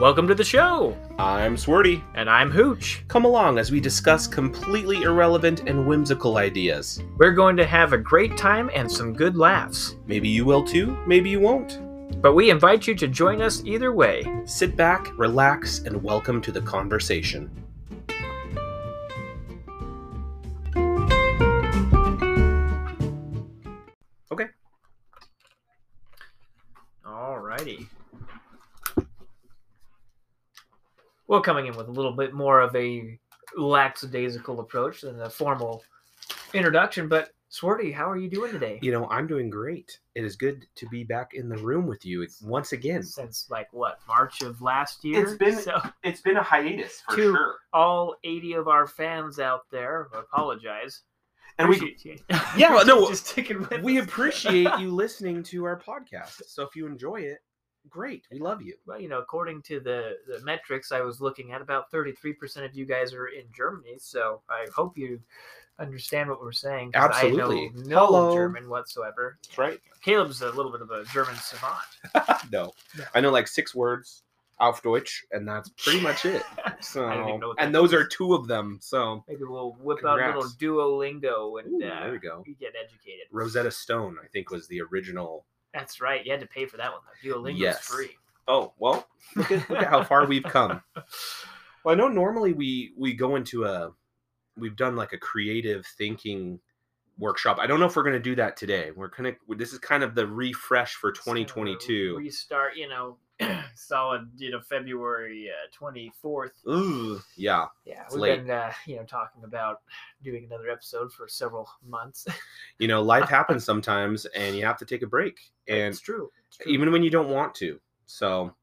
Welcome to the show, I'm Swirty. and I'm Hooch. Come along as we discuss completely irrelevant and whimsical ideas. We're going to have a great time and some good laughs. Maybe you will too, maybe you won't. But we invite you to join us either way. Sit back, relax, and welcome to the conversation. Okay. Alrighty. Well, coming in with a little bit more of a lackadaisical approach than a formal introduction, but Swarty, how are you doing today? You know, I'm doing great. It is good to be back in the room with you once again. Since like what March of last year? It's been- so It's been a hiatus for Two- sure. all 80 of our fans out there apologize. And we you. Yeah, no, just sticking with we us. appreciate you listening to our podcast. So if you enjoy it, great. We love you. Well, you know, according to the, the metrics I was looking at, about 33% of you guys are in Germany. So I hope you understand what we're saying. Absolutely. I know no Hello. German whatsoever. That's right. Caleb's a little bit of a German savant. no. No. I know like six words auf Deutsch, and that's pretty much it. So, I don't even know what that and those are two of them. So, Maybe we'll whip out a little Duolingo and Ooh, uh, there we go. you get educated. Rosetta Stone, I think, was the original. That's right. You had to pay for that one. though. Duolingo's Yes. free. Oh well, look at, look at how far we've come. Well, I know normally we we go into a we've done like a creative thinking workshop. I don't know if we're going to do that today. We're kind of this is kind of the refresh for It's kind of a 2022. Restart, you know, solid, you know, February twenty fourth. Ooh, yeah. Yeah, we've late. been, uh, you know, talking about doing another episode for several months. You know, life happens sometimes, and you have to take a break, and it's true. It's true. even when you don't want to. So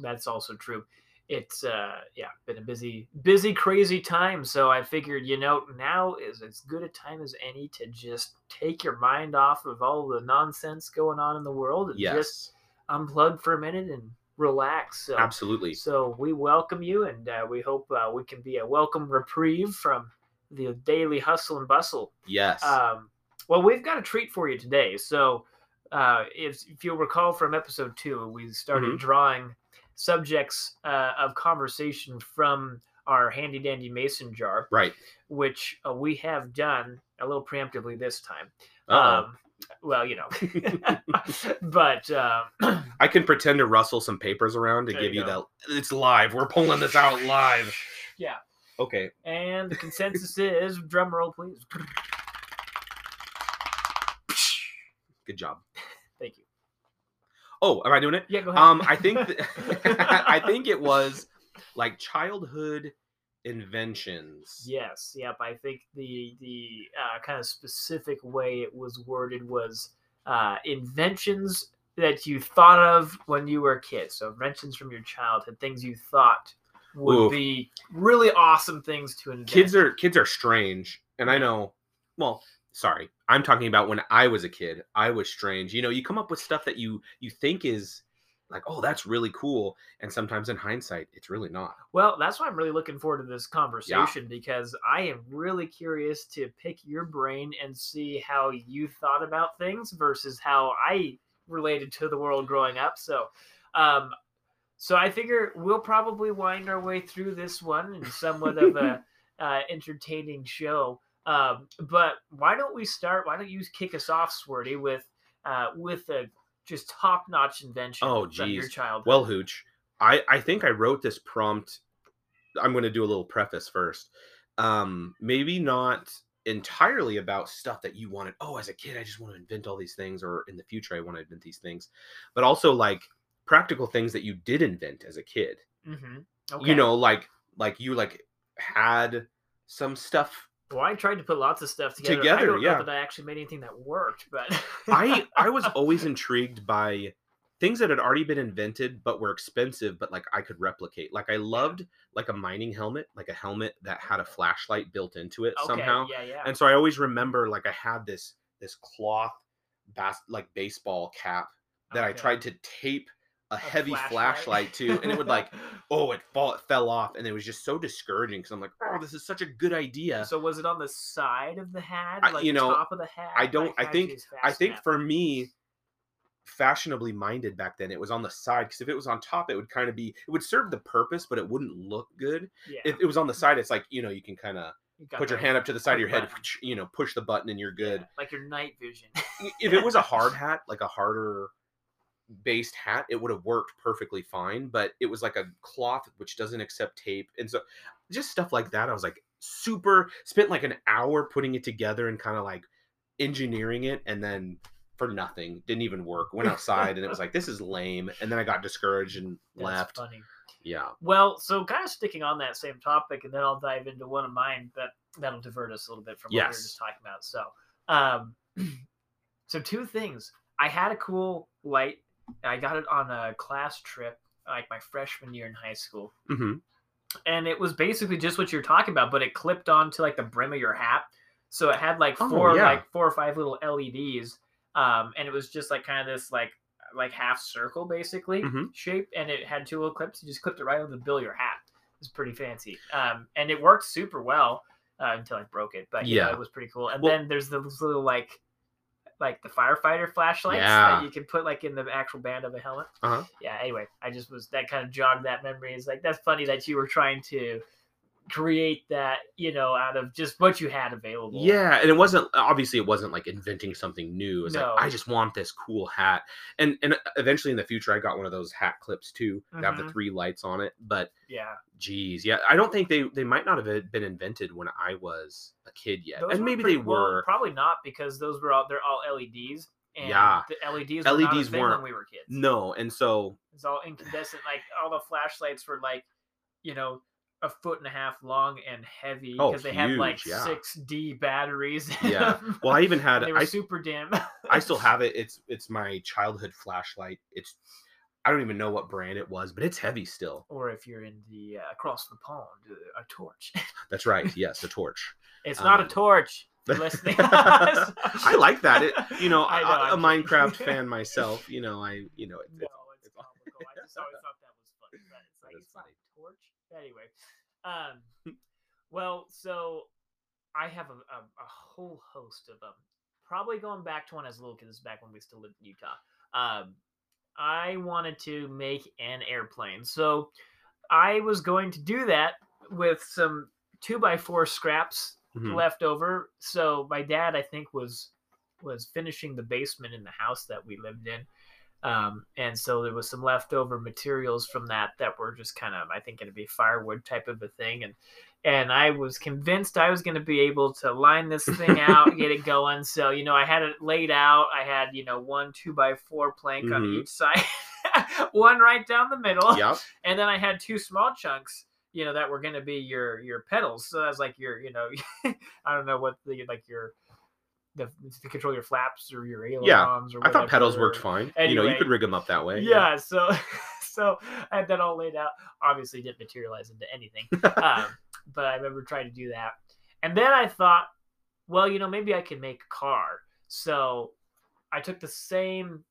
that's also true. It's uh, yeah, been a busy, busy, crazy time. So I figured, you know, now is as good a time as any to just take your mind off of all the nonsense going on in the world and just unplug for a minute and relax. So absolutely. So we welcome you, and uh, we hope uh, we can be a welcome reprieve from the daily hustle and bustle. Yes. Um, well, we've got a treat for you today. So, uh, if, if you'll recall from episode two, we started Mhm. drawing subjects uh, of conversation from our handy dandy mason jar, right. which uh, we have done a little preemptively this time. Uh-oh. Um, well, you know, but um, I can pretend to rustle some papers around to give you you that. It's live. We're pulling this out live. yeah. Okay. And the consensus is drum roll, please. Good job. Oh, am I doing it? Yeah, go ahead. Um, I think th- I think it was like childhood inventions. Yes, yep. I think the the uh, kind of specific way it was worded was uh, inventions that you thought of when you were a kid. So inventions from your childhood, things you thought would Oof. be really awesome things to invent. Kids are kids are strange, and I know. Well, sorry, I'm talking about when I was a kid. I was strange. You know, you come up with stuff that you you think is like, oh, that's really cool, and sometimes in hindsight, it's really not. well, that's why I'm really looking forward to this conversation because I am really curious to pick your brain and see how you thought about things versus how I related to the world growing up. So, um, so I figure we'll probably wind our way through this one in somewhat of a uh, entertaining show. Um, but why don't we start? Why don't you kick us off, Swirty, with uh, with a just top notch invention Oh, from your geez. childhood? Well, Hooch, I I think I wrote this prompt. I'm going to do a little preface first. Um, maybe not entirely about stuff that you wanted. Oh, as a kid, I just want to invent all these things, or in the future, I want to invent these things, but also like practical things that you did invent as a kid. hmm You know, like like you like had some stuff. Well, I tried to put lots of stuff together. I Together, don't yeah. know that I actually made anything that worked, but I I was always intrigued by things that had already been invented but were expensive but like I could replicate. Like I loved like a mining helmet, like a helmet that had a flashlight built into it okay, somehow. yeah, yeah. And so I always remember like I had this this cloth bas- like baseball cap that I tried to tape a, heavy flashlight too, and it would like oh it fall it fell off and it was just so discouraging because I'm like oh this is such a good idea. So was it on the side of the hat, I- like you the know, top of the hat? I don't- Like, I think I think for me fashionably minded back then. It was on the side because if it was on top, it would kind of be it would serve the purpose, but it wouldn't look good. Yeah. If it was on the side, it's like you know you can kind of You put your hand up to the side of your head, button. you know, push the button and you're good. Yeah, like your night vision. if it was a hard hat, like a harder based hat, it would have worked perfectly fine. But it was like a cloth which doesn't accept tape, and so just stuff like that. I was like super spent like an hour putting it together and kind of like engineering it, and then for nothing didn't even work. Went outside and it was like this is lame, and then I got discouraged and That's left. funny. Yeah, Well, so kind of sticking on that same topic, and then I'll dive into one of mine that that'll divert us a little bit from what we were just talking about. So, um, so two things. I had a cool light. I got it on a class trip, like my freshman year in high school, hmm and it was basically just what you're talking about, but it clipped onto like the brim of your hat, so it had like Oh, four, yeah. like four or five little LEDs, um, and it was just like kind of this like like half circle basically Mhm. shape, and it had two little clips. You just clipped it right on the bill of your hat. It was pretty fancy, um, and it worked super well uh, until I broke it. But yeah, Yeah. it was pretty cool. And Well- then there's those little like like the firefighter flashlights Yeah. that you can put like in the actual band of a helmet. Uh-huh. Yeah. Anyway, I just was that kind of jogged that memory. It's like that's funny that you were trying to create that you know out of just what you had available. Yeah, and it wasn't obviously it wasn't like inventing something new. It's No. like I just want this cool hat, and and eventually in the future I got one of those hat clips too. That have the Mhm. three lights on it. But Yeah. geez, yeah, I don't think they they might not have been invented when I was a kid yet, Those and maybe they were. probably not because those were all they're all LEDs. And Yeah. the LEDs were LEDs weren't- when we were kids. no, and so It's all incandescent. Like all the flashlights were like, you know, a foot and a half long and heavy Oh, because they had like yeah. six D batteries. Yeah. well, I even had they were I super dim. I still have it. It's it's my childhood flashlight. It's I don't even know what brand it was, but it's heavy still. or if you're in the uh, across the pond, uh, a torch. That's right. Yes, a torch. it's not a Um, torch. listening. I like that. It, you know, I know, a Minecraft fan myself. You know, I, you know, it, No, it's, it's comical. I just always thought that was funny. But it's like it's not a torch. Anyway, um, well, so I have a, a, a whole host of them. Probably going back to when I was a little kid. This is back when we still lived in Utah. Um, I wanted to make an airplane, so I was going to do that with some two by four scraps Mhm. left over. So my dad, I think, was was finishing the basement in the house that we lived in. Um, and so there was some leftover materials from that that were just kind of, I think, going to be firewood type of a thing. And and I was convinced I was going to be able to line this thing out, get it going. So you know, I had it laid out. I had you know one two by four plank on Mhm. each side, one right down the middle, Yep. and then I had two small chunks. You know that were going to be your your pedals. So that's like your you know, I don't know what the like your the to control your flaps or your ailerons Yeah, or I thought pedals worked fine. you know, you could rig them up that way. Yeah, so so I had that all laid out. Obviously, didn't materialize into anything, um, but I remember trying to do that. And then I thought, well, you know, maybe I can make a car. So I took the same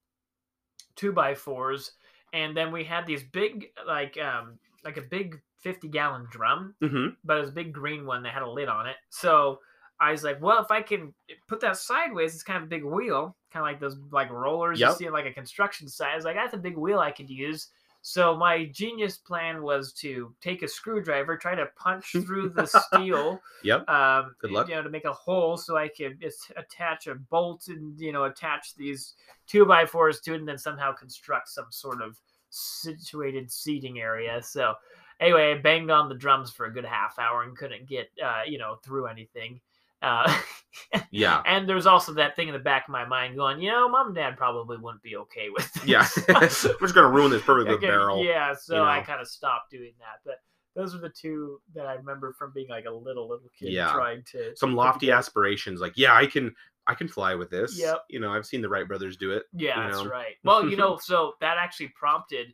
two by fours, and then we had these big, like, um, like a big fifty gallon drum, hmm but it was a big green one that had a lid on it. So I was like, well, if I can put that sideways, it's kind of a big wheel, kind of like those like rollers Yep. you see in like a construction site. I was like, that's a big wheel I could use. So my genius plan was to take a screwdriver, try to punch through the steel, Yep. um, Good luck. you know, to make a hole so I could attach a bolt and you know attach these two by fours to it, and then somehow construct some sort of situated seating area. So anyway, I banged on the drums for a good half hour and couldn't get uh, you know through anything. Uh, Yeah. and there's also that thing in the back of my mind going, you know, mom and dad probably wouldn't be okay with this. Yeah. We're just gonna ruin this perfect Okay, barrel. Yeah, so you I kind of stopped doing that. But those are the two that I remember from being like a little little kid Yeah. trying to Some lofty aspirations, like yeah, I can, I can fly with this. Yep. You know, I've seen the Wright brothers do it. Yeah, you that's right. Well, you know, so that actually prompted.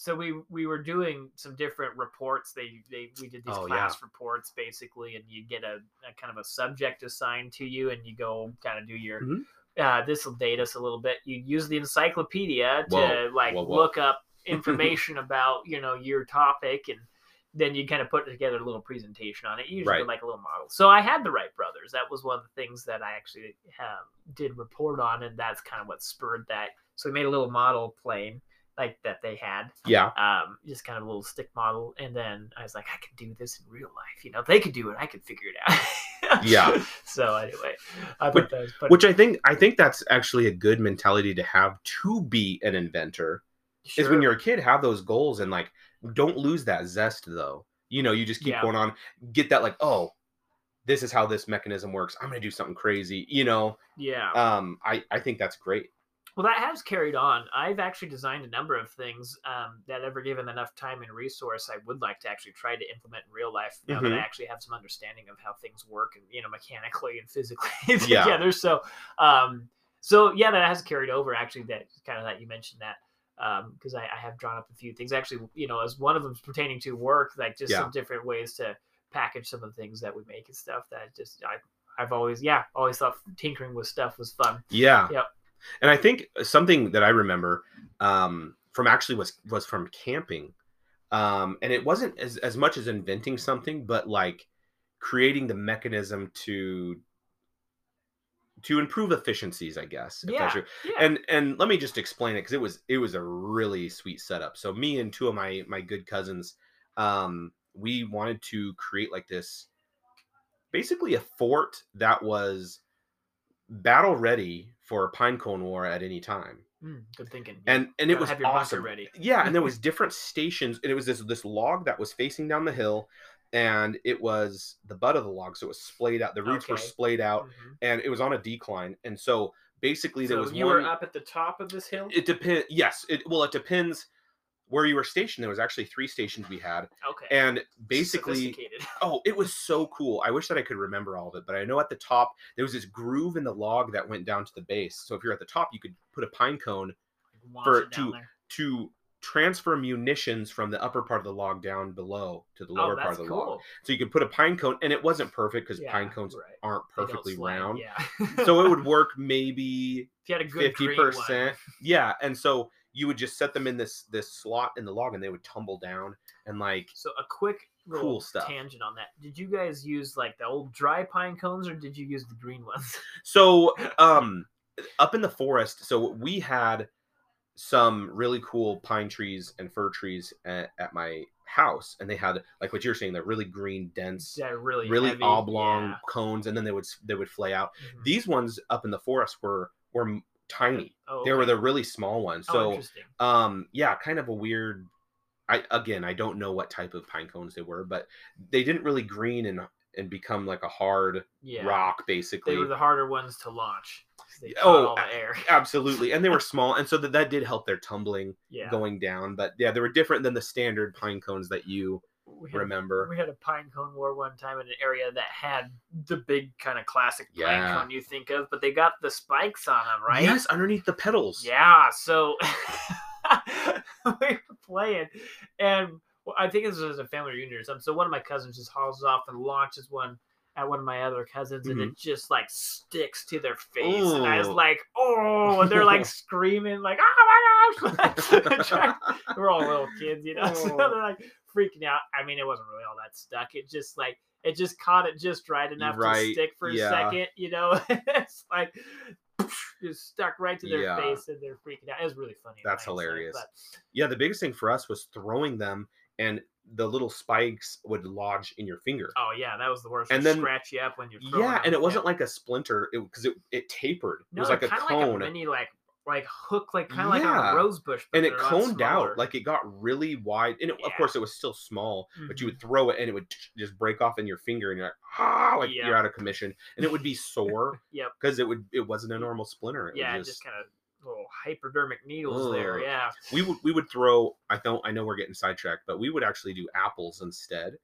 So we we were doing some different reports. They they we did these Oh, class reports basically, and you get a, a kind of a subject assigned to you, and you go kind of do your. Mhm. Uh, this will date us a little bit. You use the encyclopedia to Whoa, like whoa, whoa. look up information about you know your topic, and then you kind of put together a little presentation on it. Usually Right. like a little model. So I had the Wright brothers. That was one of the things that I actually um, did report on, and that's kind of what spurred that So we made a little model plane like that they had. Yeah. Um, just kind of a little stick model, and then I was like, I can do this in real life. You know, they could do it, I could figure it out. Yeah. So anyway, I Which- thought that was. Which I think I think that's actually a good mentality to have to be an inventor. Is when you're a kid, have those goals and like don't lose that zest though. You know, you just keep Yeah. going on, get that like, oh, this is how this mechanism works. I'm gonna do something crazy. You know, yeah. um, I I think that's great. Well, that has carried on. I've actually designed a number of things um, that, ever given enough time and resource, I would like to actually try to implement in real life. Now that I Mhm. actually have some understanding of how things work, and you know, mechanically and physically Yeah. together. So, um, so yeah, that has carried over. Actually, that kind of that you mentioned that because I, I have drawn up a few things. Actually, you know, as one of them pertaining to work, like just Yeah. some different ways to package some of the things that we make and stuff. That just I. I've always, yeah, always thought tinkering with stuff was fun. Yeah. Yep. And I think something that I remember um, from actually was was from camping, um, and it wasn't as as much as inventing something, but like creating the mechanism to to improve efficiencies, I guess. Yeah, yeah. And and let me just explain it because it was it was a really sweet setup. So me and two of my my good cousins, um, we wanted to create like this, basically a fort that was battle ready for a pinecone war at any time. Mm, good thinking. And and it was have your awesome. ready. Yeah, and there was different stations, and it was this this log that was facing down the hill, and it was the butt of the log, so it was splayed out. The roots were splayed out, Mhm. and it was on a decline. And so basically, there So was you one. were up at the top of this hill. It depends. Yes. It well, it depends where you were stationed. There was actually three stations we had, okay. and basically. Oh, it was so cool. I wish that I could remember all of it, but I know at the top there was this groove in the log that went down to the base. So if you're at the top, you could put a pine cone for- to- there. to transfer munitions from the upper part of the log down below to the oh, lower oh, part of the cool. log. So you could put a pine cone, and it wasn't perfect because Yeah, pine cones right. aren't perfectly round. Yeah. so it would work maybe if you had a good fifty percent. Yeah, and so you would just set them in this this slot in the log, and they would tumble down and like So a quick Cool stuff. tangent on that. Did you guys use like the old dry pine cones, or did you use the green ones? so um up in the forest. So we had some really cool pine trees and fir trees at, at my house, and they had like what you're saying, the really green, dense, yeah, really, really heavy, oblong yeah. cones, and then they would they would flay out. Mhm. These ones up in the forest were were tiny. Oh, They were the really small ones. Oh, So interesting. um yeah kind of a weird i again i don't know what type of pine cones they were but they didn't really green and and become like a hard Yeah. rock basically They were the harder ones to launch. They Oh, all the air. absolutely and they were small and so that, that did help their tumbling Yeah. going down but yeah they were different than the standard pine cones that you we had, remember we had a pine cone war one time in an area that had the big kind of classic pine Yeah. cone you think of, but they got the spikes on them, right? yes underneath the petals Yeah, so we playing, and I think this was a family reunion or something. So one of my cousins just hauls off and launches one at one of my other cousins, and it mm-hmm. just like sticks to their face. And I was like, "Oh!" And they're like screaming, like, "Oh my gosh!" we're all little kids, you know. So Oh. they're like freaking out. I mean, it wasn't really all that stuck. It just like it just caught it just right enough to stick for a yeah. second, you know. it's like just stuck right to their Yeah. face and they're freaking out. It was really funny. That's hilarious. but- yeah the biggest thing for us was throwing them and the little spikes would lodge in your finger oh yeah, that was the worst. And then- scratch you up when you're yeah and it wasn't like a splinter it because it, it tapered it was like a cone like a mini like like hook, like kind of like Yeah. a rose bush, but and it they're a lot coned out like it got really wide and it, of course it was still small but you would throw it and it would just break off in your finger and you're like ah like Yeah. you're out of commission and it would be sore Yep. because it would it wasn't a normal splinter it yeah, was just, kind of little hypodermic needles there. Yeah. we would we would throw i don't i know we're getting sidetracked but we would actually do apples instead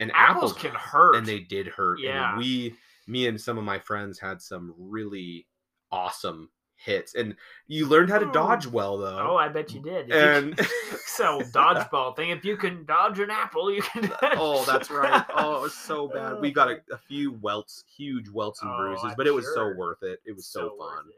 and Apples, apples, can hurt. and they did hurt Yeah. and we me and some of my friends had some really awesome hits and you learned how to dodge oh. well though Oh, I bet you did. And so dodgeball thing. If you can dodge an apple, you can. oh that's right oh it was so bad we got a, Oh. a few welts huge welts and Oh, bruises I'm but it was so worth it it was so, worth fun it,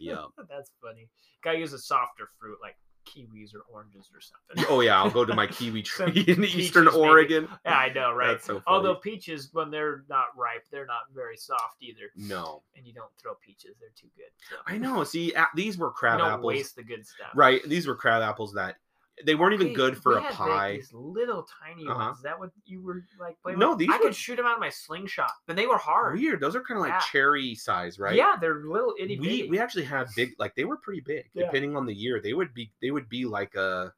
yeah. yeah That's funny. Gotta use a softer fruit like kiwis or oranges or something. Oh yeah, I'll go to my kiwi tree in Eastern maybe. Oregon. yeah, I know, right? So. Although peaches, when they're not ripe, they're not very soft either, no, and you don't throw peaches; they're too good. So. I know. See, these were crab don't apples, waste the good stuff. right? These were crab apples that they weren't even Okay, good for a like, pie. these little tiny Uh-huh. ones. Is that what you were like playing No, with? these I were- could shoot them out of my slingshot, but they were hard. Weird. Those are kind of like Yeah. cherry size, right? Yeah, they're little itty we bitty. we actually had big like they were pretty big Yeah. depending on the year they would be they would be like a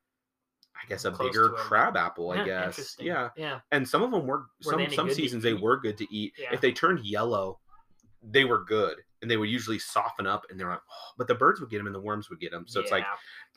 i guess a Close bigger crab apple i Yeah, guess yeah yeah. and some of them were, Were some some seasons they were good to eat if they turned yellow they were good and they would usually soften up and they're like oh, but the birds would get them and the worms would get them so it's like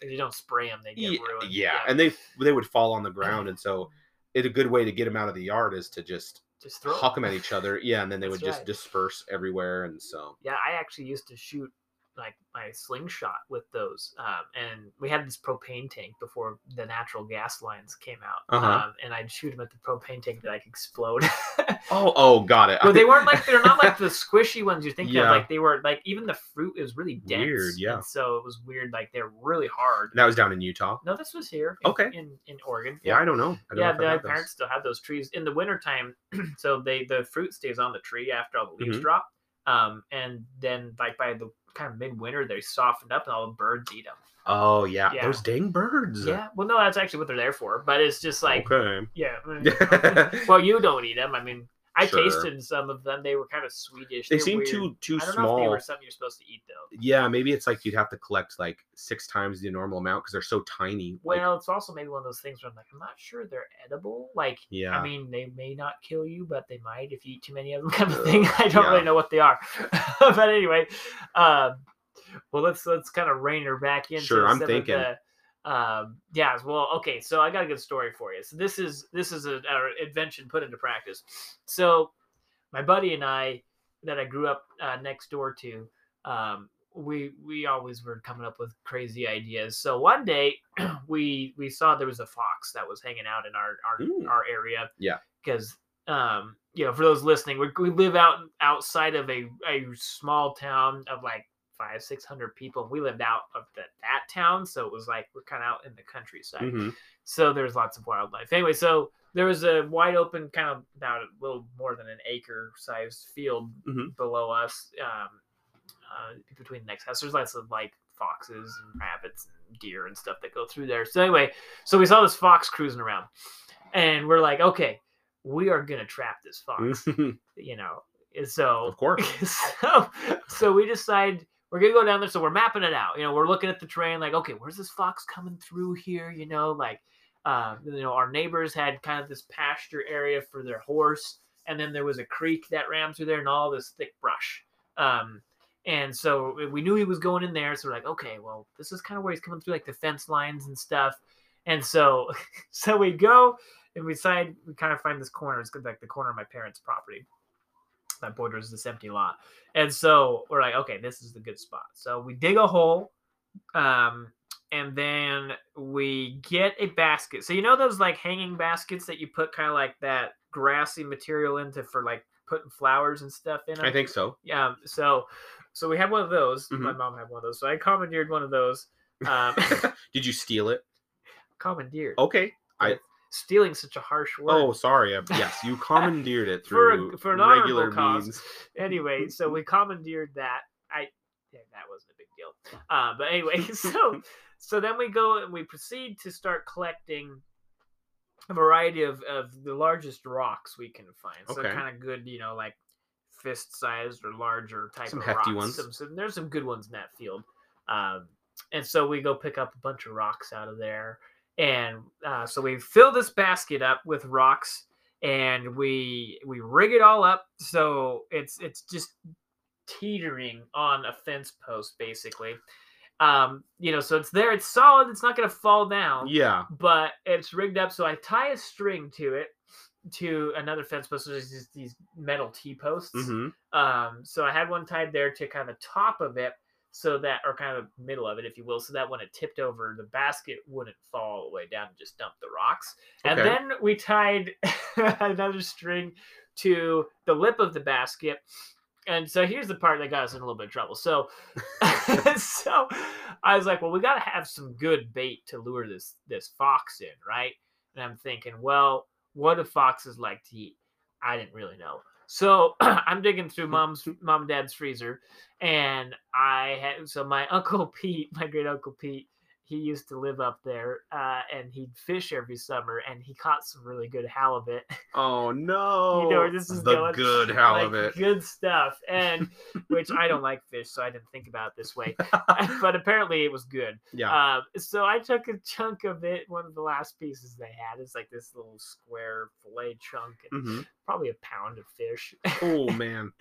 if you don't spray them, they get yeah, ruined. yeah and they they would fall on the ground and so it, a good way to get them out of the yard is to just just throw huck them at each other. Yeah and then they That's would just disperse everywhere and so Yeah, I actually used to shoot like my slingshot with those, um, and we had this propane tank before the natural gas lines came out, Uh-huh. um, and I'd shoot them at the propane tank that like explode. oh oh got it but they weren't like they're not like the squishy ones you think Yeah. of. Like they were like even the fruit is really dense. Weird, yeah. and so it was weird. Like they're really hard. that was down in utah No, this was here. in- Okay. In in Oregon. Yeah, I don't know. I don't yeah, know my those. parents still have those trees in the wintertime. so they the fruit stays on the tree after all the leaves Mhm. drop. Um, and then like by the kind of midwinter, they softened up and all the birds eat them. Oh yeah, Yeah. those dang birds. Yeah, well, no, that's actually what they're there for. But it's just like, okay. yeah. well, you don't eat them. I mean, I Sure. tasted some of them. They were kind of sweetish. They They're seem weird. too too I don't know if they small. were something you're supposed to eat though. Yeah, maybe it's like you'd have to collect like six times the normal amount because they're so tiny. like- Well, it's also maybe one of those things where I'm like, I'm not sure they're edible. Like, yeah. I mean, they may not kill you, but they might if you eat too many of them, kind of thing. I don't yeah. really know what they are, but anyway, um, well, let's let's kind of rein her back in. Sure, I'm thinking. the, um, yeah. Well, okay, so I got a good story for you. So this is this is a, our invention put into practice. So my buddy and I, that I grew up uh, next door to, um, we we always were coming up with crazy ideas. So one day we we saw there was a fox that was hanging out in our our, our area. Yeah. Because um, you know, for those listening, we, we live out outside of a, a small town of like five six hundred people. We lived out of the, that town, so it was like we're kind of out in the countryside. Mhm. So there's lots of wildlife. Anyway, so there was a wide open, kind of about a little more than an acre sized field Mhm. below us, um, uh, between the next house. There's lots of like foxes and rabbits and deer and stuff that go through there. So anyway, so we saw this fox cruising around, and we're like, okay, we are gonna trap this fox, you know. So of course. so so we decide we're gonna go down there. So we're mapping it out. You know, we're looking at the terrain, like, okay, where's this fox coming through here? You know, like, um, you know, our neighbors had kind of this pasture area for their horse, and then there was a creek that ran through there, and all this thick brush. Um, and so we knew he was going in there. So we're like, okay, well, this is kind of where he's coming through, like the fence lines and stuff. And so, so we go and we decide we kind of find this corner. It's like the corner of my parents' property that borders this empty lot. And so we're like, okay, this is the good spot. So we dig a hole, um, and then we get a basket. So you know those like hanging baskets that you put kind of like that grassy material into for like putting flowers and stuff in them. I think so. Yeah. So, so we had one of those. My Mhm. mom had one of those. So I commandeered one of those. Um, Did you steal it? commandeered. Okay. I- stealing such a harsh word. Oh, sorry. I- Yes, you commandeered it For a- through for an honorable regular cause. means. anyway, so we commandeered that. I yeah, that wasn't a big deal. Uh, but anyway, so so then we go and we proceed to start collecting a variety of, of the largest rocks we can find. So Okay. kind of good, you know, like fist sized or larger type Some of hefty rocks. ones. Some, some, there's some good ones in that field. Um, and so we go pick up a bunch of rocks out of there. And uh, so we fill this basket up with rocks and we we rig it all up. So it's it's just teetering on a fence post basically. Um you know so it's there it's solid it's not going to fall down Yeah. but it's rigged up. So i tie a string to it to another fence post there's just these metal t-posts hmm um so i had one tied there to kind of the top of it so that or kind of middle of it if you will so that when it tipped over the basket wouldn't fall all the way down and just dump the rocks and then we tied another string to the lip of the basket and so here's the part that got us in a little bit of trouble. So, so I was like, well, we got to have some good bait to lure this this fox in, right? And I'm thinking, well, what do foxes like to eat? I didn't really know. So I'm digging through mom's mom and dad's freezer, and I had so my uncle Pete, my great uncle Pete, he used to live up there, uh, and he'd fish every summer, and he caught some really good halibut. Oh no! you know where this is the going. good Like, halibut. good stuff, and which I don't like fish, so I didn't think about it this way. but apparently, it was good. yeah. Um, so I took a chunk of it. One of the last pieces they had is like this little square fillet chunk, and Mhm. Probably a pound of fish. Oh man.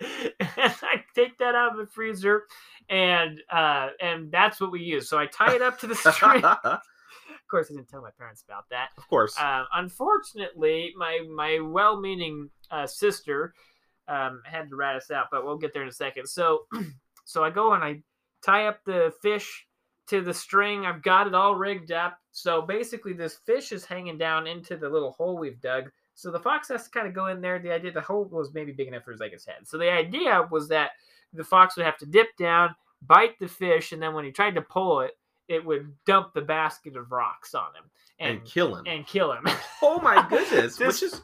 I take that out of the freezer, and uh, and that's what we use. So I tie it up to the string. of of course, I didn't tell my parents about that. Of course. Um, unfortunately, my my well-meaning uh, sister um, had to rat us out, but we'll get there in a second. So, so I go and I tie up the fish to the string. I've got it all rigged up. So basically, this fish is hanging down into the little hole we've dug. So the fox has to kind of go in there. The idea the hole was maybe big enough for his like his head. So the idea was that the fox would have to dip down, bite the fish, and then when he tried to pull it, it would dump the basket of rocks on him and, and kill him. and kill him. oh my goodness. This- which is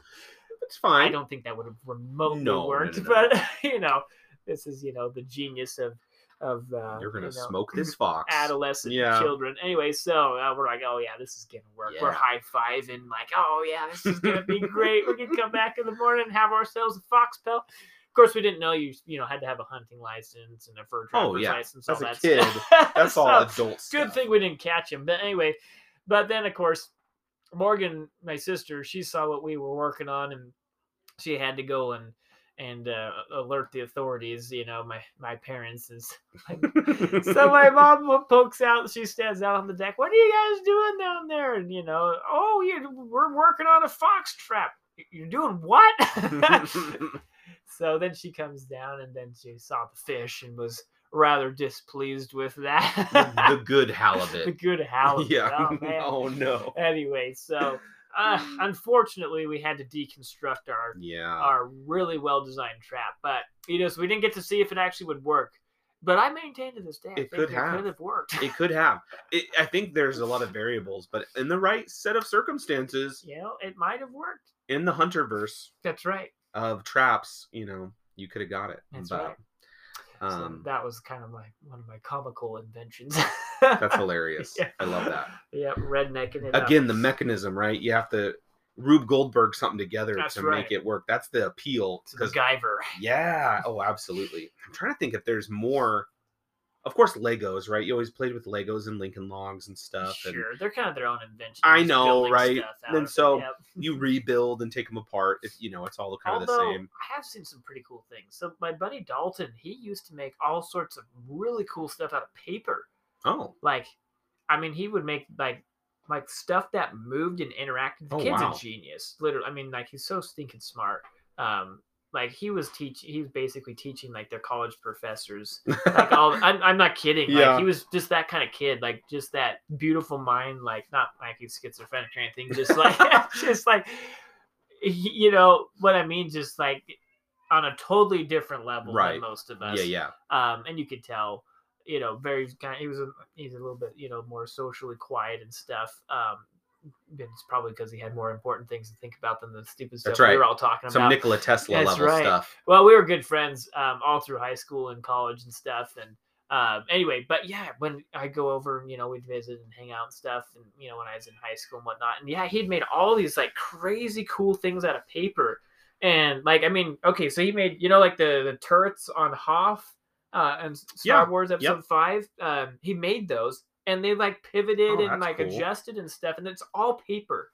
it's fine. I don't think that would have remotely no, worked, no, no. but you know, this is you know the genius of of uh, You're gonna you know, smoke this fox. adolescent Yeah. children. Anyway, so uh, we're like, oh yeah, this is gonna work. We're high fiving, like, oh yeah, this is gonna be great. We can come back in the morning and have ourselves a fox pelt. Of course, we didn't know you you know had to have a hunting license and a fur trapper's Oh, yeah. license. As all a that kid, stuff. That's all adults good thing we didn't catch him. But anyway, but then of course, Morgan, my sister, she saw what we were working on, and she had to go and and uh, alert the authorities. You know, my my parents is. so my mom pokes out. She stands out on the deck. What are you guys doing down there? And you know, oh, you we're working on a fox trap. You're doing what? so then she comes down, and then she saw the fish and was rather displeased with that. the good halibut. the good halibut. yeah. Oh, man. oh no. Anyway, so uh, unfortunately, we had to deconstruct our Yeah. our really well designed trap. But you know, so we didn't get to see if it actually would work. But I maintain to this day, It could have. could have worked. it could have. It, I think there's a lot of variables, but in the right set of circumstances, you know, it might have worked. in the hunterverse That's right. of traps, you know, you could have got it. That's but, right. So Um, that was kind of my one of my comical inventions. that's hilarious. Yeah. I love that. Yeah, rednecking it up. Again, the mechanism, right? You have to Rube Goldberg something together That's to right. make it work. That's the appeal. It's 'cause- MacGyver. yeah. Oh, absolutely. I'm trying to think if there's more. Of course, Legos, right? You always played with Legos and Lincoln Logs and stuff. And Sure, they're kind of their own invention. I know, right? And so yep. you rebuild and take them apart. If you know, it's all kind of the same. I have seen some pretty cool things. So my buddy Dalton, he used to make all sorts of really cool stuff out of paper. Oh, Like, I mean, he would make like like stuff that moved and interacted. The Oh, kid's wow. a genius. Literally, I mean, like he's so stinking smart. Um, like he was teaching, he was basically teaching like their college professors. Like all, I'm, I'm not kidding. Yeah. Like he was just that kind of kid. Like just that beautiful mind. Like not like he's schizophrenic or anything. Just like just like you know what I mean. Just like on a totally different level Right. than most of us yeah, yeah. um, and you could tell, you know, very kind. he was a, he's a little bit, you know, more socially quiet and stuff. Um, it's probably because he had more important things to think about than the stupid stuff That's we were all talking Some about. Some Nikola Tesla That's level right. stuff. well, we were good friends um, all through high school and college and stuff. And um, anyway, but yeah, when I go over, you know, we'd visit and hang out and stuff. And you know, when I was in high school and whatnot, and yeah, he'd made all these like crazy cool things out of paper. And like, I mean, okay, so he made, you know, like the the turrets on Hoth uh, and Star Yeah, Wars Episode Five. Um, he made those, and they like pivoted Oh, and like cool. adjusted and stuff, and it's all paper.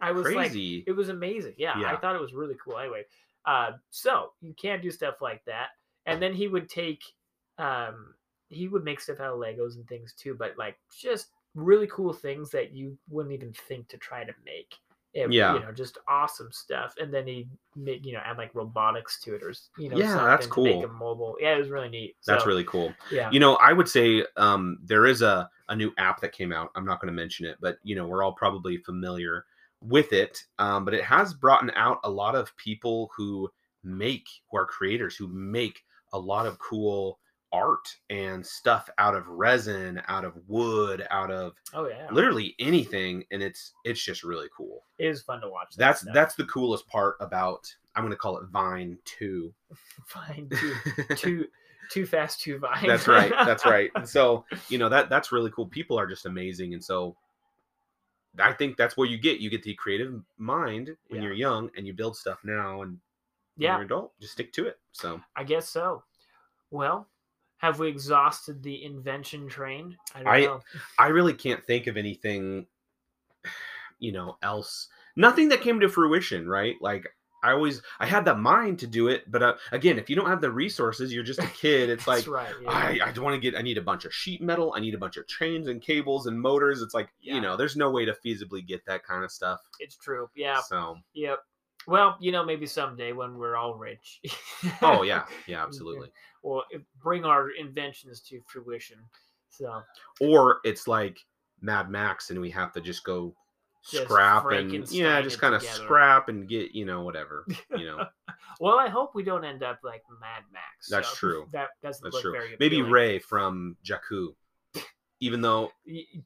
I was like, it was amazing. Yeah, I thought it was really cool. Anyway, uh, so you can't do stuff like that. And then he would take, um, he would make stuff out of Legos and things too, but like just really cool things that you wouldn't even think to try to make. It, Yeah. you know, just awesome stuff. And then he make you know add like robotics to it or you know Yeah, that's to make cool. them mobile. Yeah, it was really neat. That's really cool. yeah. You know, I would say um, there is a, a new app that came out. I'm not going to mention it, but you know, we're all probably familiar with it. Um, but it has brought out a lot of people who make, who are creators, who make a lot of cool art and stuff out of resin, out of wood, out of Oh yeah. literally anything, and it's it's just really cool. It is fun to watch. that That's stuff. that's the coolest part about I'm gonna call it Vine Two. fine. Too too too fast, too vine. that's right. That's right. And so you know that that's really cool. People are just amazing, and so I think that's what you get. You get the creative mind when Yeah. you're young, and you build stuff now, and when yeah, you're an adult, just stick to it. So I guess so. Well, have we exhausted the invention train? I don't I- know. I really can't think of anything, you know, else. Nothing that came to fruition, right? Like I always, I had the mind to do it, but uh, again, if you don't have the resources, you're just a kid. It's like right. yeah. I, I want to get. I need a bunch of sheet metal. I need a bunch of chains and cables and motors. It's like Yeah. you know, there's no way to feasibly get that kind of stuff. it's true. Yeah. So, Yep. Well, you know, maybe someday when we're all rich. oh yeah, yeah, absolutely. Well, bring our inventions to fruition. So Or it's like Mad Max, and we have to just go Just scrap and yeah, just kind of scrap and get you know whatever. You know, Well, I hope we don't end up like Mad Max. That's so true. That that's that's look true. Very Maybe. Rey from Jakku, even though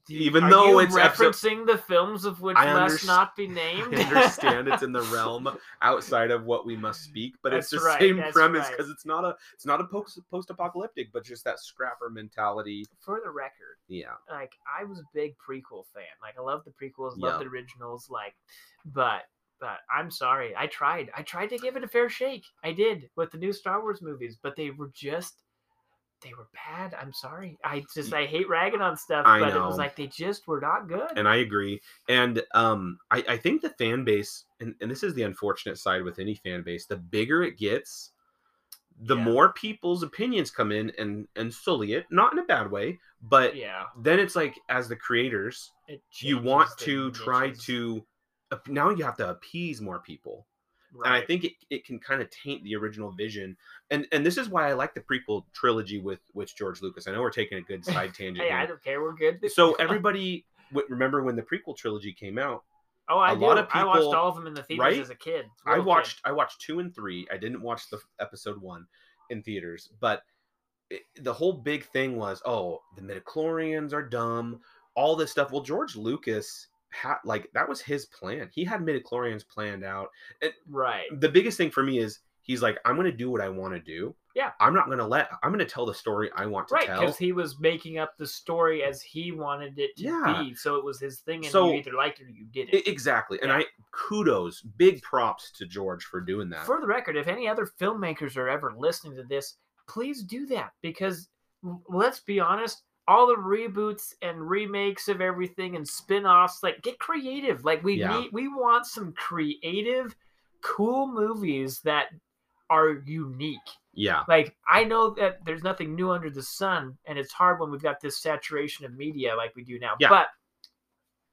even are though it's episode- referencing the films of which I must not be named. I understand it's in the realm outside of what we must speak, but it's the right, same that's premise right. because it's not a it's not a post post apocalyptic, but just that scrapper mentality. For the record, Yeah, like I was a big prequel fan. Like I love the prequels, Yeah. love the originals. Like, but but I'm sorry, I tried. I tried to give it a fair shake. I did with the new Star Wars movies, but they were just they were bad. I'm sorry. I just I hate ragging on stuff, I but it was like they just were not good. and I agree. And um, I I think the fan base, and, and this is the unfortunate side with any fan base, the bigger it gets, the Yeah. more people's opinions come in and and sully it, not in a bad way, but yeah, then it's like as the creators, you want to try to now you have to appease more people and i think it, it can kind of taint the original vision and and this is why i like the prequel trilogy with with george lucas i know we're taking a good side tangent Hey, I don't care. We're good. so everybody remember when the prequel trilogy came out oh, I a do. lot of I watched all of them in the theaters right? as a kid. i little kid. watched i watched two and three i didn't watch the episode one in theaters but it, the whole big thing was oh the midichlorians are dumb all this stuff well george lucas had like that was his plan he had midichlorians planned out right. the biggest thing for me is he's like i'm going to do what i want to do Yeah. i'm not going to let i'm going to tell the story i want to Right, tell because he was making up the story as he wanted it to Yeah. be, so it was his thing, and So- you either liked it or you didn't. Exactly and i kudos big props to george for doing that For the record, if any other filmmakers are ever listening to this, please do that because let's be honest, all the reboots and remakes of everything and spin-offs, like get creative. Like we Yeah. need we want some creative, cool movies that are unique. yeah Like I know that there's nothing new under the sun, and it's hard when we've got this saturation of media like we do now. Yeah. But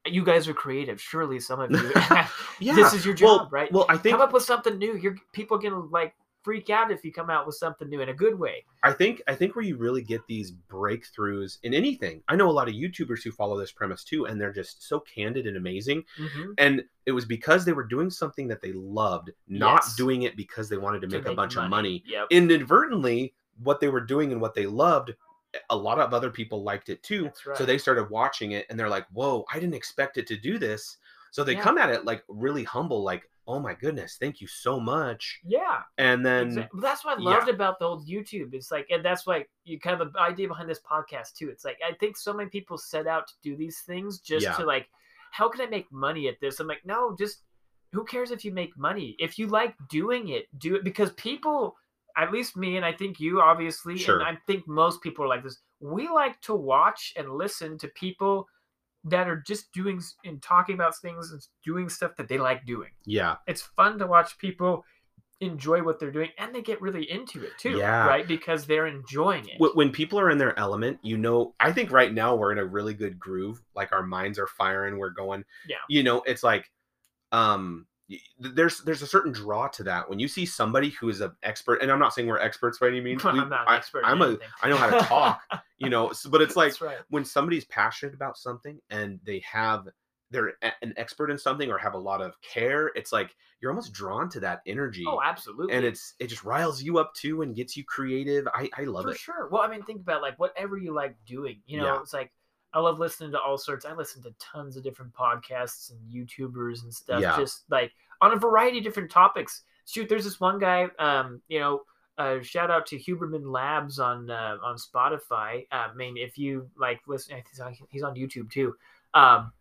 you guys are creative. Surely some of you. yeah this is your job, well, right? well i think come up with something new. You're people can like freak out if you come out with something new in a good way. I think I think where you really get these breakthroughs in anything. I know a lot of YouTubers who follow this premise too, and they're just so candid and amazing. Mm-hmm. And it was because they were doing something that they loved, not Yes. doing it because they wanted to To make, a bunch of money. Yep. Inadvertently, what they were doing and what they loved, a lot of other people liked it too. Right. So they started watching it and they're like, "Whoa, I didn't expect it to do this." So they Yeah. come at it like really humble, like, "Oh my goodness, thank you so much." yeah. And then Exact- well, that's what I yeah. loved about the old YouTube. It's like, and that's why you kind of the idea behind this podcast too. It's like I think so many people set out to do these things just Yeah. to like, how can I make money at this? I'm like, no, just who cares if you make money? If you like doing it, do it because people, at least me, and I think you obviously, Sure. and I think most people are like this. We like to watch and listen to people that are just doing and talking about things and doing stuff that they like doing yeah, it's fun to watch people enjoy what they're doing and they get really into it too Yeah. right because they're enjoying it when people are in their element, you know, I think right now we're in a really good groove. Like our minds are firing, we're going. Yeah. You know, it's like, um, there's there's a certain draw to that when you see somebody who is an expert, and I'm not saying we're experts by any means. i'm not an expert I'm in a. I know how to talk, you know, s- but it's like right when somebody's passionate about something and they have they're an expert in something or have a lot of care, it's like you're almost drawn to that oh, energy. Oh, absolutely. and it's it just riles you up too and gets you creative. I I love it for it. sure. Well, I mean, think about like whatever you like doing. You know, Yeah. it's like I love listening to all sorts. I listen to tons of different podcasts and YouTubers and stuff. Yeah. Just like on a variety of different topics. Shoot, there's this one guy. Um, you know, uh, shout out to Huberman Labs on uh, on Spotify. Uh, I mean, if you like listen, he's on, he's on YouTube too. Um,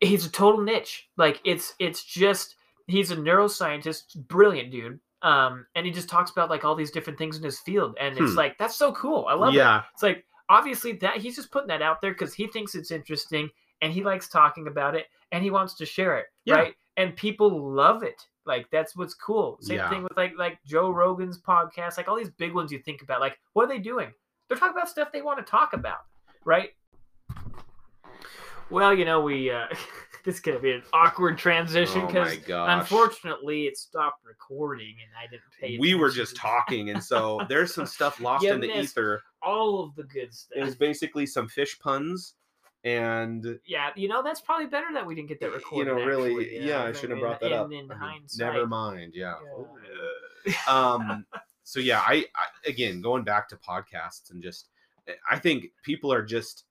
he's a total niche. Like it's it's just he's a neuroscientist, brilliant dude. Um, and he just talks about like all these different things in his field, and it's Hmm. like that's so cool. I love it. yeah, It's like obviously that he's just putting that out there because he thinks it's interesting and he likes talking about it and he wants to share it, Yeah. right? And people love it. Like that's what's cool. Same Yeah. thing with like like Joe Rogan's podcast, like all these big ones you think about. Like what are they doing? They're talking about stuff they want to talk about, right? Well, you know, we uh this is gonna be an awkward transition Oh because gosh. unfortunately it stopped recording and I didn't pay. we were just talking, and so there's some stuff lost You in the ether. all of the good stuff. It was basically some fish puns, and Yeah, you know that's probably better that we didn't get that recorded. you know, really, actually, you yeah, I shouldn't have brought that in- up. In I mean, never mind. Yeah. Yeah. um so yeah I, I again going back to podcasts and just i think people are just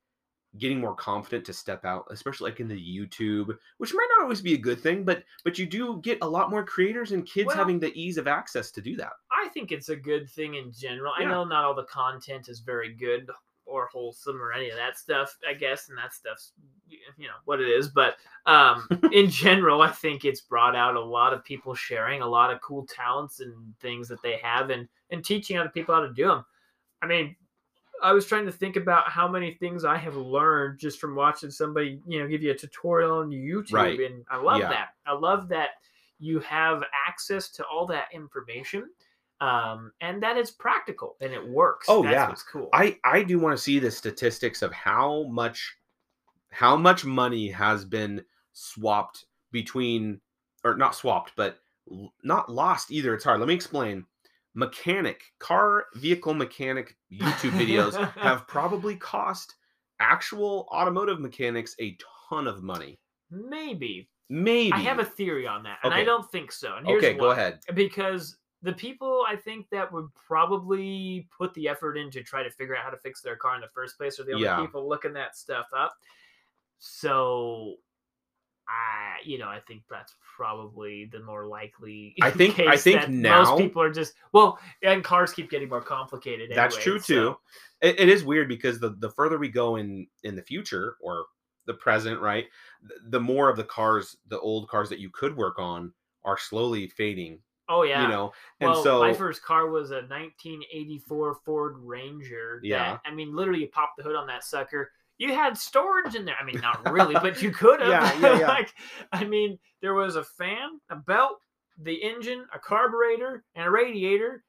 getting more confident to step out especially like in the youtube which might not always be a good thing but but you do get a lot more creators and kids Well- having the ease of access to do that I think it's a good thing in general. I know not all the content is very good or wholesome or any of that stuff. I guess, and that stuff's you know what it is. But um, in general, I think it's brought out a lot of people sharing a lot of cool talents and things that they have, and and teaching other people how to do them. I mean, I was trying to think about how many things I have learned just from watching somebody, you know, give you a tutorial on YouTube, Right. and I love Yeah. that. I love that you have access to all that information, um, and that it's practical and it works. Oh, That's yeah. what's cool. i i do want to see the statistics of how much how much money has been swapped between or not swapped but not lost either it's hard let me explain mechanic car vehicle mechanic youtube videos have probably cost actual automotive mechanics a ton of money Maybe maybe I have a theory on that, and I don't think so. And here's okay go why. ahead because the people I think that would probably put the effort in to try to figure out how to fix their car in the first place are the only Yeah. people looking that stuff up. So, I you know I think that's probably the more likely. I think- I think now- most people are just well, and cars keep getting more complicated. that's anyway, true so- too it, it is weird because the the further we go in in the future or the present right th- the more of the cars the old cars that you could work on are slowly fading Oh yeah, you know and well, so my first car was a 1984 Ford Ranger. That, Yeah. I mean, literally, you pop the hood on that sucker. You had storage in there. I mean, not really, but you could have. Yeah, yeah, yeah. like, I mean, there was a fan, a belt, the engine, a carburetor, and a radiator,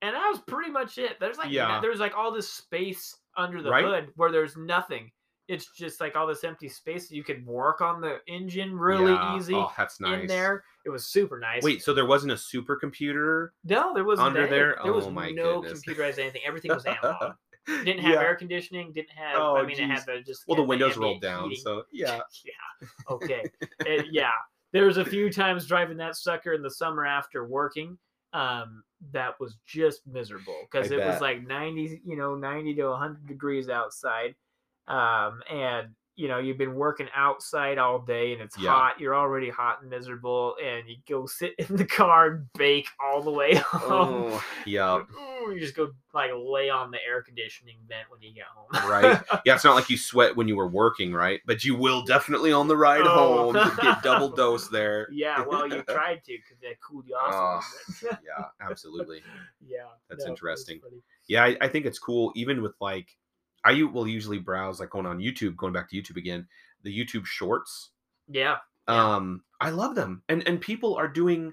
and that was pretty much it. There's like, Yeah. there's like all this space under the Right. hood where there's nothing. It's just like all this empty space that you could work on the engine really Yeah. easy oh, that's nice in there. It was super nice. wait so there wasn't a supercomputer No, there wasn't Under that. there? There was Oh my no goodness. computerized anything. Everything was analog. Didn't have Yeah. air conditioning. Didn't have. Oh, I mean, it had the just. well the windows rolled down heating. so yeah yeah. Okay. Uh, yeah. There was a few times driving that sucker in the summer after working. Um, that was just miserable because it was like ninety, you know, ninety to hundred degrees outside. Um, and you know you've been working outside all day and it's Yeah. hot. You're already hot and miserable, and you go sit in the car and bake all the way home. oh yeah you just go like lay on the air conditioning vent when you get home. right yeah it's not like you sweat when you were working right but you will definitely on the ride Oh. home get double oh. dose there yeah, well, you tried to because that cooled you off. a ah, yeah absolutely yeah, That's no, interesting. Yeah, I, I think it's cool. Even with like, I will usually browse like going on YouTube, going back to YouTube again, the YouTube Shorts. Yeah, Yeah. Um, I love them, and and people are doing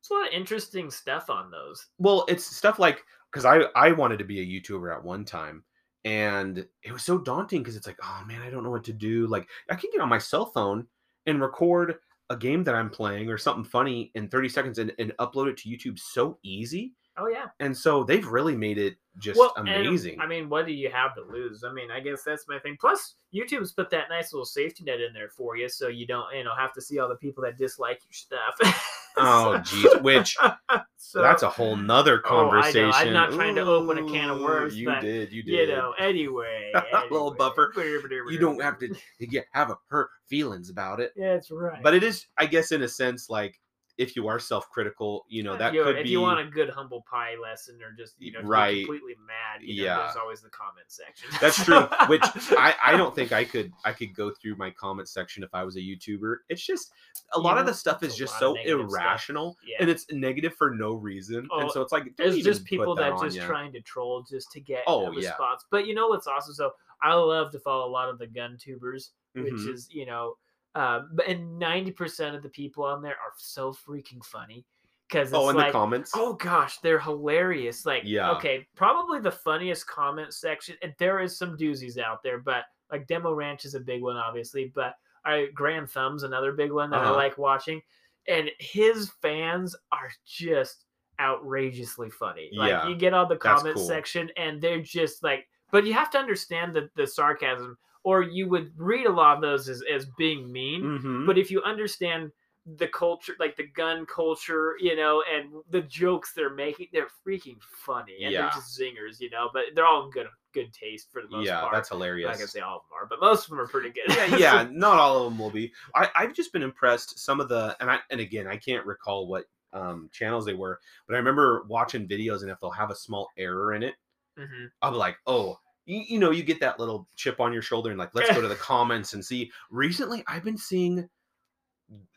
it's a lot of interesting stuff on those. well. It's stuff like because I I wanted to be a YouTuber at one time, and it was so daunting because it's like, oh man, I don't know what to do. Like, I can get on my cell phone and record a game that I'm playing or something funny in 30 seconds and, and upload it to YouTube so easy. Oh yeah. and so they've really made it just Well, and, amazing. I mean, what do you have to lose? I mean, I guess that's my thing. Plus, YouTube's put that nice little safety net in there for you, so you don't, you know, have to see all the people that dislike your stuff. oh, geez, which so, that's a whole nother Oh, I conversation. I'm not trying to open a can of worms, You but, did, you did. you know. Anyway, Little buffer. you don't have to get have a hurt feelings about it. Yeah, that's right. But it is, I guess, in a sense, like if you are self-critical, you know that You know, could if be. If you want a good humble pie lesson, or just you know, Right. completely mad, you know, Yeah. there's always the comment section. That's true. Which I, I don't think I could I could go through my comment section if I was a YouTuber. It's just a lot of the stuff is just so of negative stuff. irrational yeah. and it's negative for no reason. Oh, and so it's like There's just people that, that, just ya. trying to troll just to get Oh, a yeah. response. But you know what's awesome? So I love to follow a lot of the gun tubers, which Mhm. is you know, uh, and ninety percent of the people on there are so freaking funny because Oh, in like, the comments. oh gosh, they're hilarious. Like, Yeah. okay, probably the funniest comment section. And there is some doozies out there, but like Demo Ranch is a big one, obviously. But I Garand Thumb's another big one that I Uh-huh. like watching, and his fans are just outrageously funny. Like Yeah, you get on the comment cool. section, and they're just like, but you have to understand the the sarcasm, or you would read a lot of those as as being mean. Mhm. But if you understand the culture, like the gun culture, you know, and the jokes they're making, they're freaking funny and Yeah. they're just zingers, you know. But they're all in good good taste for the most yeah, part. that's hilarious. not gonna say all of them are, but most of them are pretty good. yeah, yeah, not all of them will be. I, I've just been impressed. Some of the and I and again, I can't recall what um, channels they were, but I remember watching videos, and if they'll have a small error in it, Mhm. I'll be like, oh. You, you know, you get that little chip on your shoulder, and like, let's go to the comments and see. Recently, I've been seeing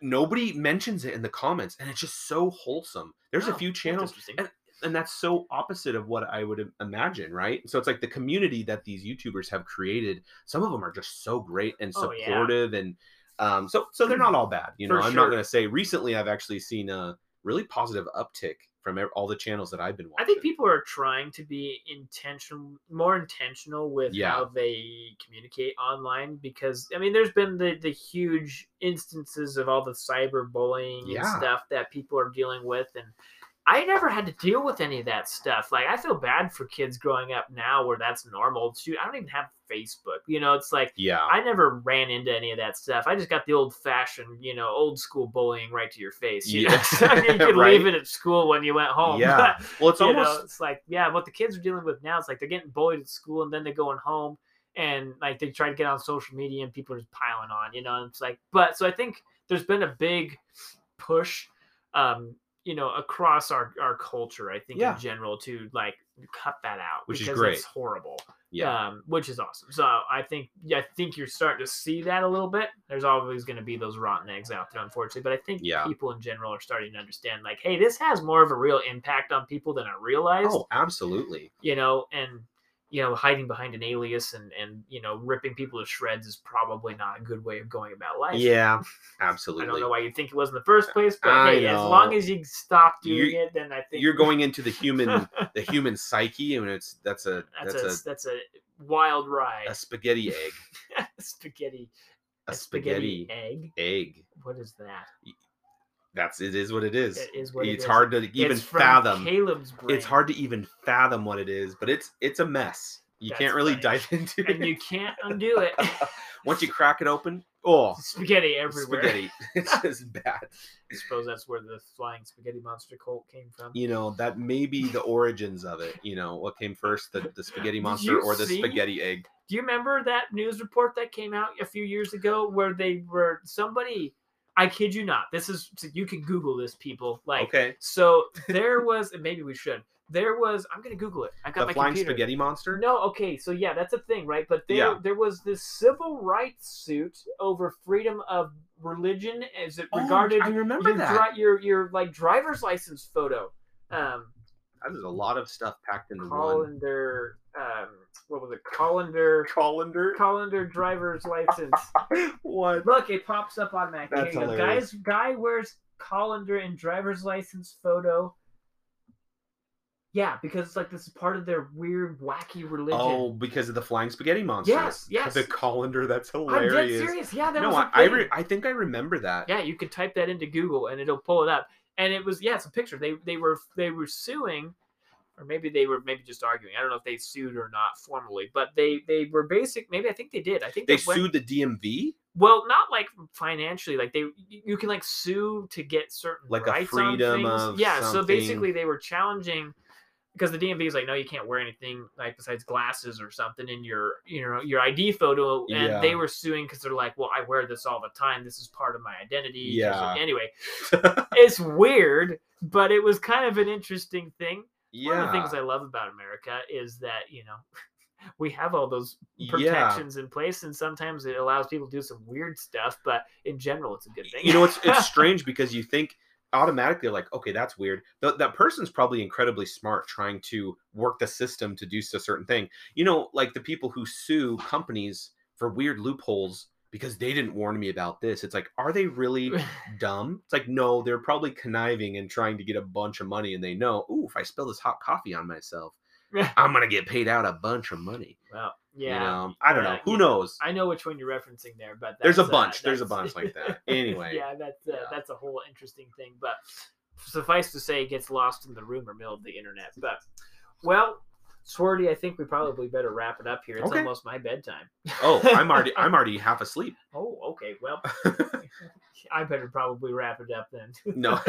nobody mentions it in the comments, and it's just so wholesome. There's Oh, a few channels, and and that's so opposite of what I would imagine, right? So it's like the community that these YouTubers have created. Some of them are just so great and Oh, yeah. supportive, and um, so so they're not all bad. You know, For I'm sure. not going to say. Recently, I've actually seen a really positive uptick from all the channels that I've been watching. I think people are trying to be intentional, more intentional with Yeah. how they communicate online because I mean, there's been the the huge instances of all the cyberbullying and Yeah. stuff that people are dealing with, and I never had to deal with any of that stuff. Like, I feel bad for kids growing up now where that's normal. Shoot, I don't even have Facebook. You know, it's like yeah, I never ran into any of that stuff. I just got the old fashioned, you know, old school bullying right to your face. You, Yeah. know? you could Right. leave it at school when you went home. yeah. Well, it's almost know, it's like yeah, what the kids are dealing with now. It's like they're getting bullied at school, and then they're going home, and like they try to get on social media, and people are just piling on. You know, and it's like, but so I think there's been a big push, um, you know, across our our culture. I think Yeah. in general to like cut that out, Which is great. It's horrible yeah. um, which is awesome. So I think yeah, I think you're starting to see that a little bit. There's always going to be those rotten eggs out there, unfortunately. But I think Yeah. people in general are starting to understand, like, hey, this has more of a real impact on people than I realized. Oh, absolutely. You know, and you know, hiding behind an alias and and you know, ripping people to shreds is probably not a good way of going about life. Yeah, absolutely. I don't know why you think it was in the first place, but I hey, as long as you stop doing You're- it, then I think You're going into the human the human psyche, and it's that's a that's, that's, a, that's a wild ride. a, a spaghetti egg. spaghetti. A spaghetti, egg. egg. What is that? That's it is what it is. It is what it it's is. hard to even It's fathom. Caleb's brain. It's hard to even fathom what it is, but it's it's a mess. You That's can't really funny. dive into and it. you can't undo it. Once you crack it open, oh, spaghetti everywhere. spaghetti. It's just bad. I suppose that's where the flying spaghetti monster cult came from. You know, that may be the origins of it. You know, what came first, the, the spaghetti monster or the see- spaghetti egg? Do you remember that news report that came out a few years ago where they were somebody? I kid you not. This is you can Google this, people. Like, okay. so there was, and maybe we should. There was. I'm gonna Google it. I got The my flying computer. spaghetti monster? No, okay, so yeah, that's a thing, right? But there, Yeah. there was this civil rights suit over freedom of religion as it Oh, regarded I remember your, that. your your like driver's license photo. Um, There's a lot of stuff packed into one. colander, um, what was it? Colander, Colander? colander driver's license. what? Look, it pops up automatically. That's Here you go. hilarious. Guys, guy wears colander and driver's license photo. Yeah, because it's like this is part of their weird, wacky religion. Oh, because of the flying spaghetti monster. Yes, yes. The colander. That's hilarious. I'm dead serious. Yeah, that no, was I, a I, re- I think I remember that. yeah, you could type that into Google and it'll pull it up. And it was yeah, it's a picture. They they were they were suing or maybe they were maybe just arguing. I don't know if they sued or not formally, but they they were basic. Maybe I think they did. I think They went- sued the DMV, Well, not like financially. Like they, you can like sue to get certain Like a rights on freedom things. of yeah. So basically, they were challenging because the DMV is like, no, you can't wear anything like besides glasses or something in your, you know, your ID photo. And Yeah. they were suing because they're like, well, I wear this all the time. This is part of my identity. of-" Yeah. Anyway, it's weird, but it was kind of an interesting thing. Yeah, One of the things I love about America is that you know. We have all those Yeah. protections in place, and sometimes it allows people to do some weird stuff. But in general, it's a good thing. you know it's it's strange because you think automatically like okay that's weird Th- that person's probably incredibly smart trying to work the system to do a certain thing you know like the people who sue companies for weird loopholes because they didn't warn me about this it's like are they really dumb it's like no they're probably conniving and trying to get a bunch of money and they know ooh if i spill this hot coffee on myself i'm gonna get paid out a bunch of money well, you yeah, know i don't know who yeah. knows I know which one you're referencing there, but there's a uh, bunch there's a bunch like that anyway yeah, that's uh, Yeah. that's a whole interesting thing. But suffice to say, it gets lost in the rumor mill of the internet. But well, Swarty, I think we probably better wrap it up here. It's Okay. almost my bedtime. oh i'm already i'm already half asleep Oh, okay. Well, I better probably wrap it up then. No.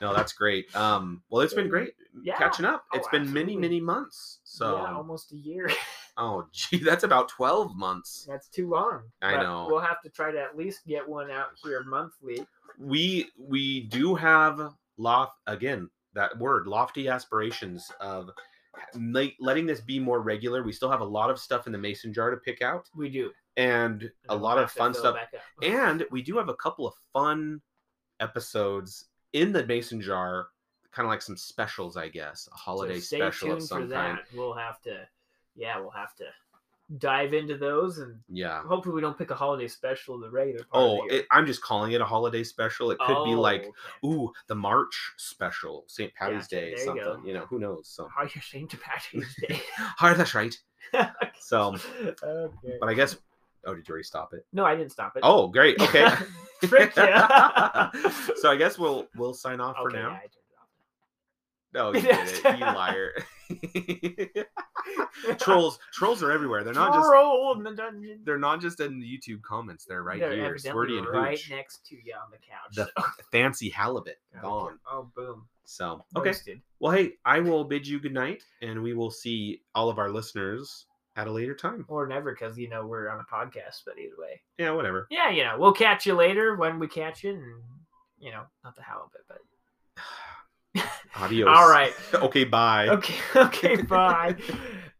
no, that's great. Um, well, it's been great Yeah. catching up. Oh, It's been many, absolutely. many months. So, yeah, almost a year. oh, gee, that's about twelve months. That's too long. I But know. We'll have to try to at least get one out here monthly. We we do have loft again that word lofty aspirations of letting this be more regular. We still have a lot of stuff in the mason jar to pick out, We do. and And a lot of fun stuff. And we do have a couple of fun episodes in the mason jar, kind of like some specials, I guess, a holiday so special of some for kind. that. We'll have to, yeah, we'll have to dive into those, and Yeah. hopefully we don't pick a holiday special the regular. Oh, of the oh, it, I'm just calling it a holiday special. It could be Oh, like, okay. ooh, the March special, St. Patty's Day, there you something. You, know, who knows? So, how you're saying to Patrick's Day. oh, that's right. So, okay. but I guess. Oh, did you already stop it? No, I didn't stop it. Oh, great. Okay. So I guess we'll we'll sign off for now. yeah, I turned it off. No, you did it. You liar. trolls, trolls are everywhere. They're not just Troll in the dungeon. they're not just in the YouTube comments. They're right They're here, evidently Swirty and right Hooch. next to you on the couch. The fancy halibut gone. Oh, boom. So okay. Roasted. Well, hey, I will bid you good night, and we will see all of our listeners at a later time. Or never, because you know we're on a podcast. But either way, Yeah, whatever. yeah, you know, we'll catch you later when we catch you, and you know, not the halibut, but Adios. all right. okay, bye. Okay, okay, bye.